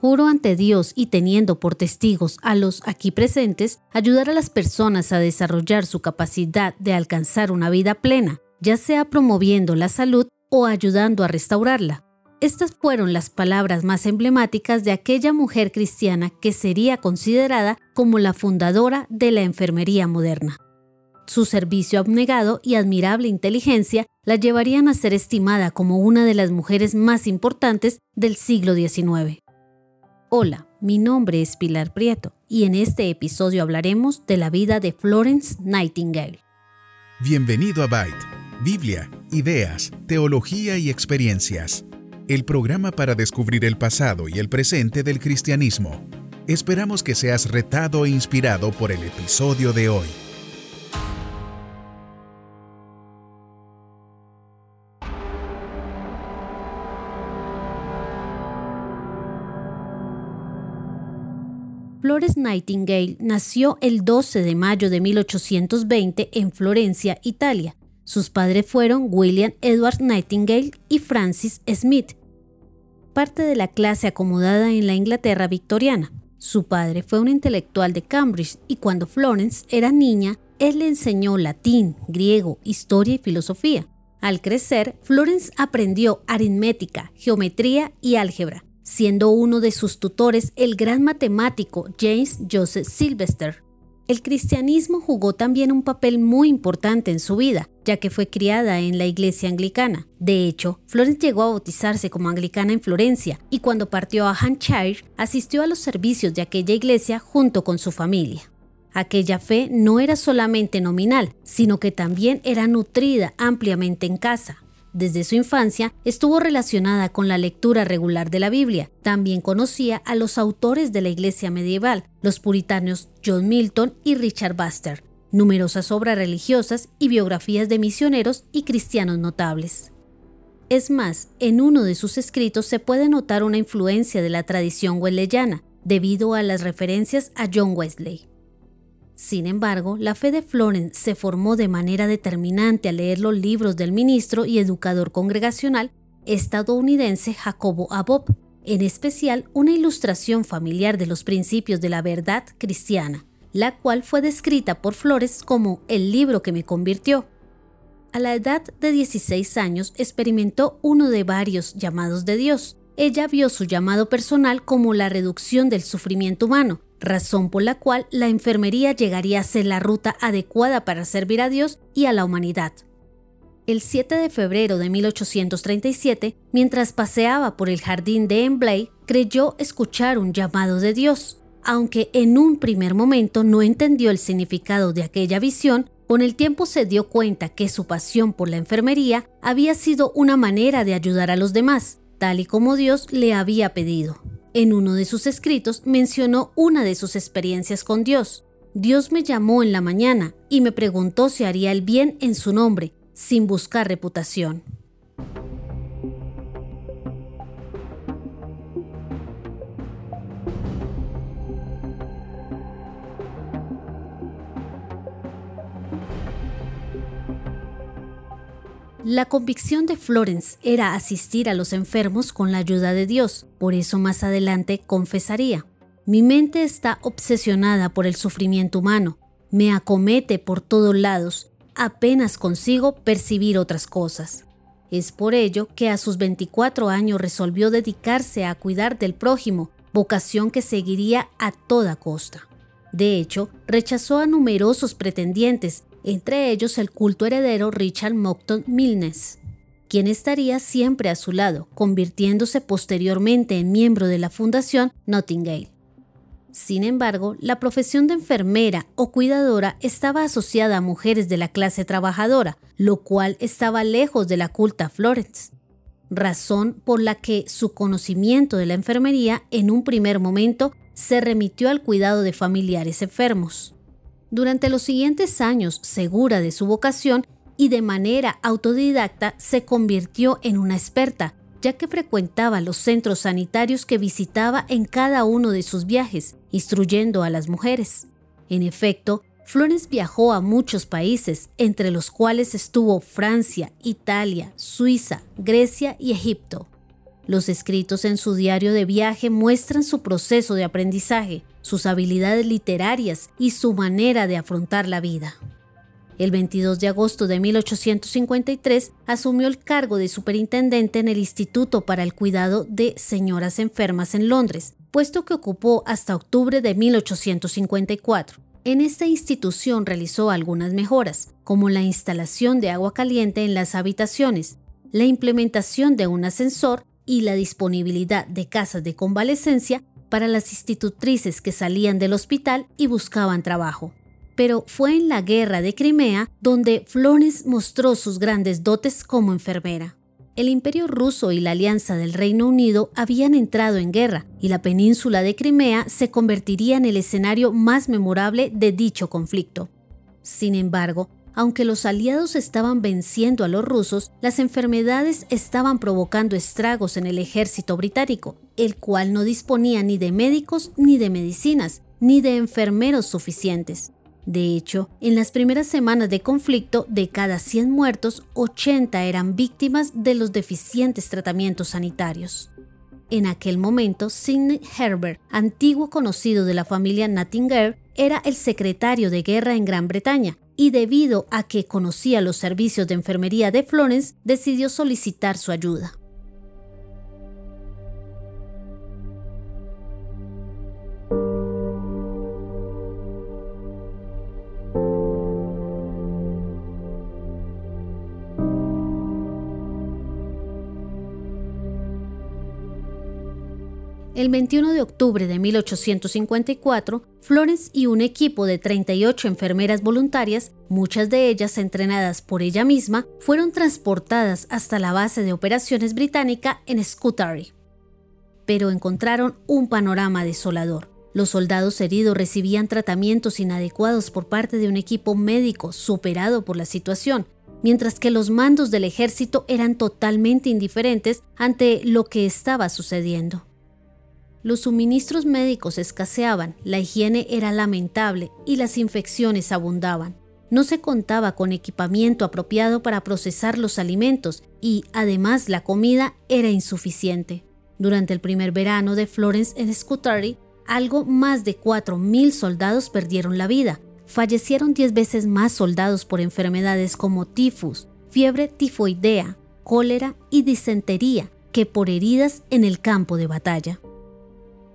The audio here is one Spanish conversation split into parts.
Juro ante Dios y teniendo por testigos a los aquí presentes, ayudar a las personas a desarrollar su capacidad de alcanzar una vida plena, ya sea promoviendo la salud o ayudando a restaurarla. Estas fueron las palabras más emblemáticas de aquella mujer cristiana que sería considerada como la fundadora de la enfermería moderna. Su servicio abnegado y admirable inteligencia la llevarían a ser estimada como una de las mujeres más importantes del siglo XIX. Hola, mi nombre es Pilar Prieto y en este episodio hablaremos de la vida de Florence Nightingale. Bienvenido a Byte, Biblia, ideas, teología y experiencias. El programa para descubrir el pasado y el presente del cristianismo. Esperamos que seas retado e inspirado por el episodio de hoy. Florence Nightingale nació el 12 de mayo de 1820 en Florencia, Italia. Sus padres fueron William Edward Nightingale y Francis Smith, parte de la clase acomodada en la Inglaterra victoriana. Su padre fue un intelectual de Cambridge y cuando Florence era niña, él le enseñó latín, griego, historia y filosofía. Al crecer, Florence aprendió aritmética, geometría y álgebra siendo uno de sus tutores el gran matemático James Joseph Sylvester. El cristianismo jugó también un papel muy importante en su vida, ya que fue criada en la iglesia anglicana. De hecho, Florence llegó a bautizarse como anglicana en Florencia y cuando partió a Hampshire asistió a los servicios de aquella iglesia junto con su familia. Aquella fe no era solamente nominal, sino que también era nutrida ampliamente en casa, desde su infancia estuvo relacionada con la lectura regular de la Biblia. También conocía a los autores de la iglesia medieval, los puritanos John Milton y Richard Baxter, numerosas obras religiosas y biografías de misioneros y cristianos notables. Es más, en uno de sus escritos se puede notar una influencia de la tradición wesleyana, debido a las referencias a John Wesley. Sin embargo, la fe de Florence se formó de manera determinante al leer los libros del ministro y educador congregacional estadounidense Jacobo Abob, en especial una ilustración familiar de los principios de la verdad cristiana, la cual fue descrita por Flores como el libro que me convirtió. A la edad de 16 años experimentó uno de varios llamados de Dios. Ella vio su llamado personal como la reducción del sufrimiento humano, razón por la cual la enfermería llegaría a ser la ruta adecuada para servir a Dios y a la humanidad. El 7 de febrero de 1837, mientras paseaba por el jardín de Embley, creyó escuchar un llamado de Dios. Aunque en un primer momento no entendió el significado de aquella visión, con el tiempo se dio cuenta que su pasión por la enfermería había sido una manera de ayudar a los demás, tal y como Dios le había pedido. En uno de sus escritos mencionó una de sus experiencias con Dios. Dios me llamó en la mañana y me preguntó si haría el bien en su nombre, sin buscar reputación. La convicción de Florence era asistir a los enfermos con la ayuda de Dios, por eso más adelante confesaría, mi mente está obsesionada por el sufrimiento humano, me acomete por todos lados, apenas consigo percibir otras cosas. Es por ello que a sus 24 años resolvió dedicarse a cuidar del prójimo, vocación que seguiría a toda costa. De hecho, rechazó a numerosos pretendientes entre ellos el culto heredero Richard Moncton Milnes, quien estaría siempre a su lado, convirtiéndose posteriormente en miembro de la Fundación Nottingale. Sin embargo, la profesión de enfermera o cuidadora estaba asociada a mujeres de la clase trabajadora, lo cual estaba lejos de la culta Florence, razón por la que su conocimiento de la enfermería en un primer momento se remitió al cuidado de familiares enfermos. Durante los siguientes años, segura de su vocación y de manera autodidacta, se convirtió en una experta, ya que frecuentaba los centros sanitarios que visitaba en cada uno de sus viajes, instruyendo a las mujeres. En efecto, Florence viajó a muchos países, entre los cuales estuvo Francia, Italia, Suiza, Grecia y Egipto. Los escritos en su diario de viaje muestran su proceso de aprendizaje, sus habilidades literarias y su manera de afrontar la vida. El 22 de agosto de 1853 asumió el cargo de superintendente en el Instituto para el Cuidado de Señoras Enfermas en Londres, puesto que ocupó hasta octubre de 1854. En esta institución realizó algunas mejoras, como la instalación de agua caliente en las habitaciones, la implementación de un ascensor y la disponibilidad de casas de convalecencia para las institutrices que salían del hospital y buscaban trabajo. Pero fue en la guerra de Crimea donde Florence mostró sus grandes dotes como enfermera. El imperio ruso y la alianza del Reino Unido habían entrado en guerra y la península de Crimea se convertiría en el escenario más memorable de dicho conflicto. Sin embargo, aunque los aliados estaban venciendo a los rusos, las enfermedades estaban provocando estragos en el ejército británico, el cual no disponía ni de médicos ni de medicinas, ni de enfermeros suficientes. De hecho, en las primeras semanas de conflicto, de cada 100 muertos, 80 eran víctimas de los deficientes tratamientos sanitarios. En aquel momento, Sidney Herbert, antiguo conocido de la familia Nightingale, era el secretario de guerra en Gran Bretaña y debido a que conocía los servicios de enfermería de Florence, decidió solicitar su ayuda. El 21 de octubre de 1854, Florence y un equipo de 38 enfermeras voluntarias, muchas de ellas entrenadas por ella misma, fueron transportadas hasta la base de operaciones británica en Scutari. Pero encontraron un panorama desolador. Los soldados heridos recibían tratamientos inadecuados por parte de un equipo médico superado por la situación, mientras que los mandos del ejército eran totalmente indiferentes ante lo que estaba sucediendo. Los suministros médicos escaseaban, la higiene era lamentable y las infecciones abundaban. No se contaba con equipamiento apropiado para procesar los alimentos y, además, la comida era insuficiente. Durante el primer verano de Florence en Scutari, algo más de 4.000 soldados perdieron la vida. Fallecieron 10 veces más soldados por enfermedades como tifus, fiebre tifoidea, cólera y disentería que por heridas en el campo de batalla.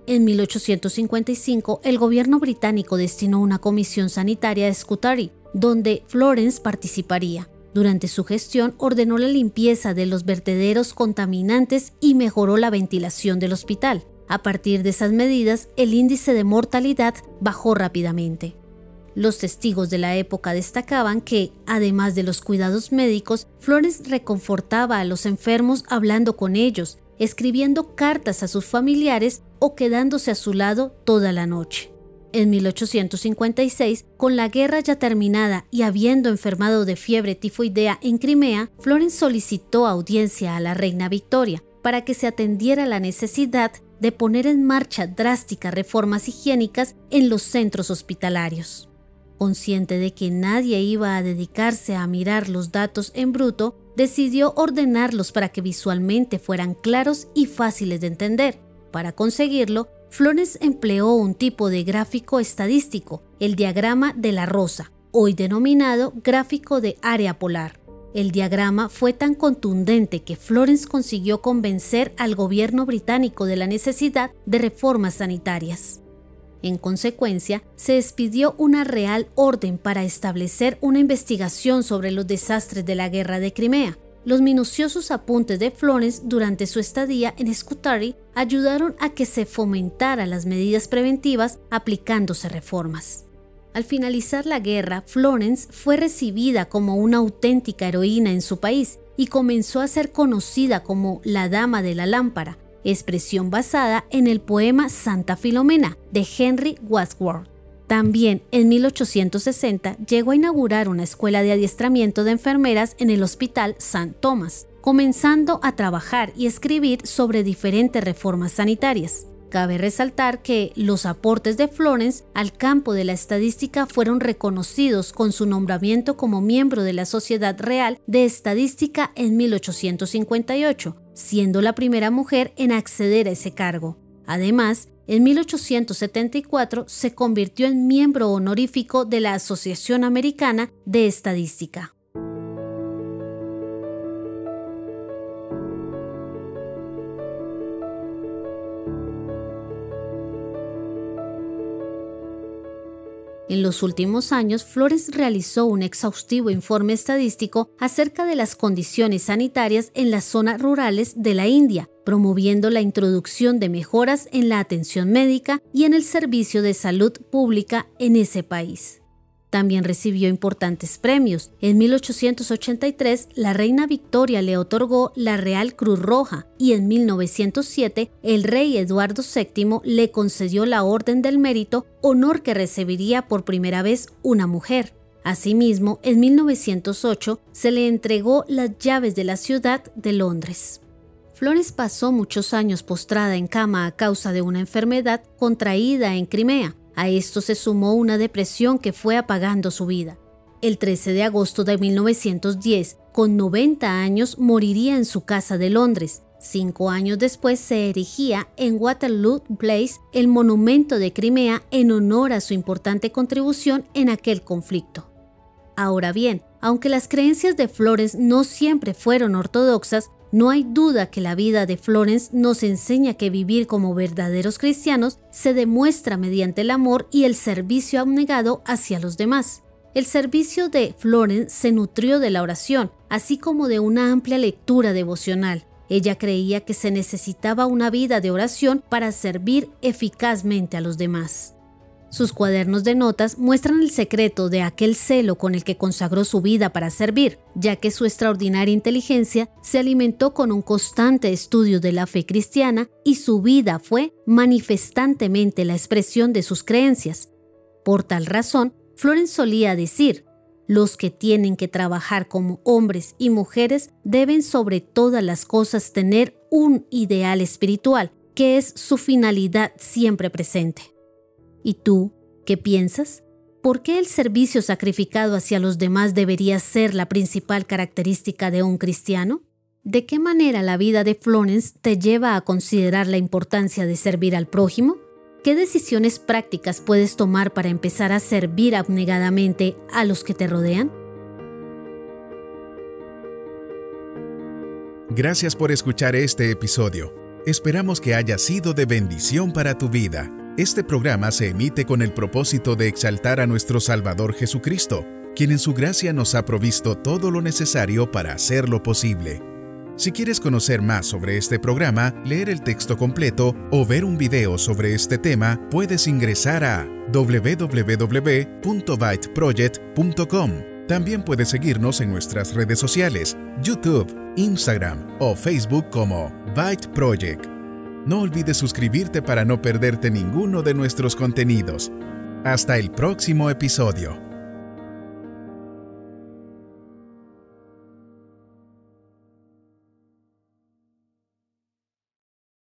En 1855, el gobierno británico destinó una comisión sanitaria a Scutari, donde Florence participaría. Durante su gestión ordenó la limpieza de los vertederos contaminantes y mejoró la ventilación del hospital. A partir de esas medidas, el índice de mortalidad bajó rápidamente. Los testigos de la época destacaban que, además de los cuidados médicos, Florence reconfortaba a los enfermos hablando con ellos, escribiendo cartas a sus familiares o quedándose a su lado toda la noche. En 1856, con la guerra ya terminada y habiendo enfermado de fiebre tifoidea en Crimea, Florence solicitó audiencia a la reina Victoria para que se atendiera la necesidad de poner en marcha drásticas reformas higiénicas en los centros hospitalarios. Consciente de que nadie iba a dedicarse a mirar los datos en bruto, decidió ordenarlos para que visualmente fueran claros y fáciles de entender. Para conseguirlo, Flores empleó un tipo de gráfico estadístico, el diagrama de la rosa, hoy denominado gráfico de área polar. El diagrama fue tan contundente que Florence consiguió convencer al gobierno británico de la necesidad de reformas sanitarias. En consecuencia, se expidió una real orden para establecer una investigación sobre los desastres de la guerra de Crimea. Los minuciosos apuntes de Florence durante su estadía en Scutari ayudaron a que se fomentara las medidas preventivas aplicándose reformas. Al finalizar la guerra, Florence fue recibida como una auténtica heroína en su país y comenzó a ser conocida como la Dama de la Lámpara, expresión basada en el poema Santa Filomena de Henry Wadsworth. También en 1860 llegó a inaugurar una escuela de adiestramiento de enfermeras en el Hospital St. Thomas, comenzando a trabajar y escribir sobre diferentes reformas sanitarias. Cabe resaltar que los aportes de Florence al campo de la estadística fueron reconocidos con su nombramiento como miembro de la Sociedad Real de Estadística en 1858, siendo la primera mujer en acceder a ese cargo. Además, en 1874 se convirtió en miembro honorífico de la Asociación Americana de Estadística. En los últimos años, Flores realizó un exhaustivo informe estadístico acerca de las condiciones sanitarias en las zonas rurales de la India, promoviendo la introducción de mejoras en la atención médica y en el servicio de salud pública en ese país. También recibió importantes premios. En 1883, la reina Victoria le otorgó la Real Cruz Roja y en 1907, el rey Eduardo VII le concedió la Orden del Mérito, honor que recibiría por primera vez una mujer. Asimismo, en 1908 se le entregó las llaves de la ciudad de Londres. Flores pasó muchos años postrada en cama a causa de una enfermedad contraída en Crimea. A esto se sumó una depresión que fue apagando su vida. El 13 de agosto de 1910, con 90 años, moriría en su casa de Londres. Cinco años después se erigía en Waterloo Place el monumento de Crimea en honor a su importante contribución en aquel conflicto. Ahora bien, aunque las creencias de Flores no siempre fueron ortodoxas, no hay duda que la vida de Florence nos enseña que vivir como verdaderos cristianos se demuestra mediante el amor y el servicio abnegado hacia los demás. El servicio de Florence se nutrió de la oración, así como de una amplia lectura devocional. Ella creía que se necesitaba una vida de oración para servir eficazmente a los demás. Sus cuadernos de notas muestran el secreto de aquel celo con el que consagró su vida para servir, ya que su extraordinaria inteligencia se alimentó con un constante estudio de la fe cristiana y su vida fue manifestantemente la expresión de sus creencias. Por tal razón, Florence solía decir, los que tienen que trabajar como hombres y mujeres deben sobre todas las cosas tener un ideal espiritual, que es su finalidad siempre presente. ¿Y tú, qué piensas? ¿Por qué el servicio sacrificado hacia los demás debería ser la principal característica de un cristiano? ¿De qué manera la vida de Florence te lleva a considerar la importancia de servir al prójimo? ¿Qué decisiones prácticas puedes tomar para empezar a servir abnegadamente a los que te rodean? Gracias por escuchar este episodio. Esperamos que haya sido de bendición para tu vida. Este programa se emite con el propósito de exaltar a nuestro Salvador Jesucristo, quien en su gracia nos ha provisto todo lo necesario para hacerlo posible. Si quieres conocer más sobre este programa, leer el texto completo o ver un video sobre este tema, puedes ingresar a www.byteproject.com. También puedes seguirnos en nuestras redes sociales, YouTube, Instagram o Facebook como Byte Project. No olvides suscribirte para no perderte ninguno de nuestros contenidos. Hasta el próximo episodio.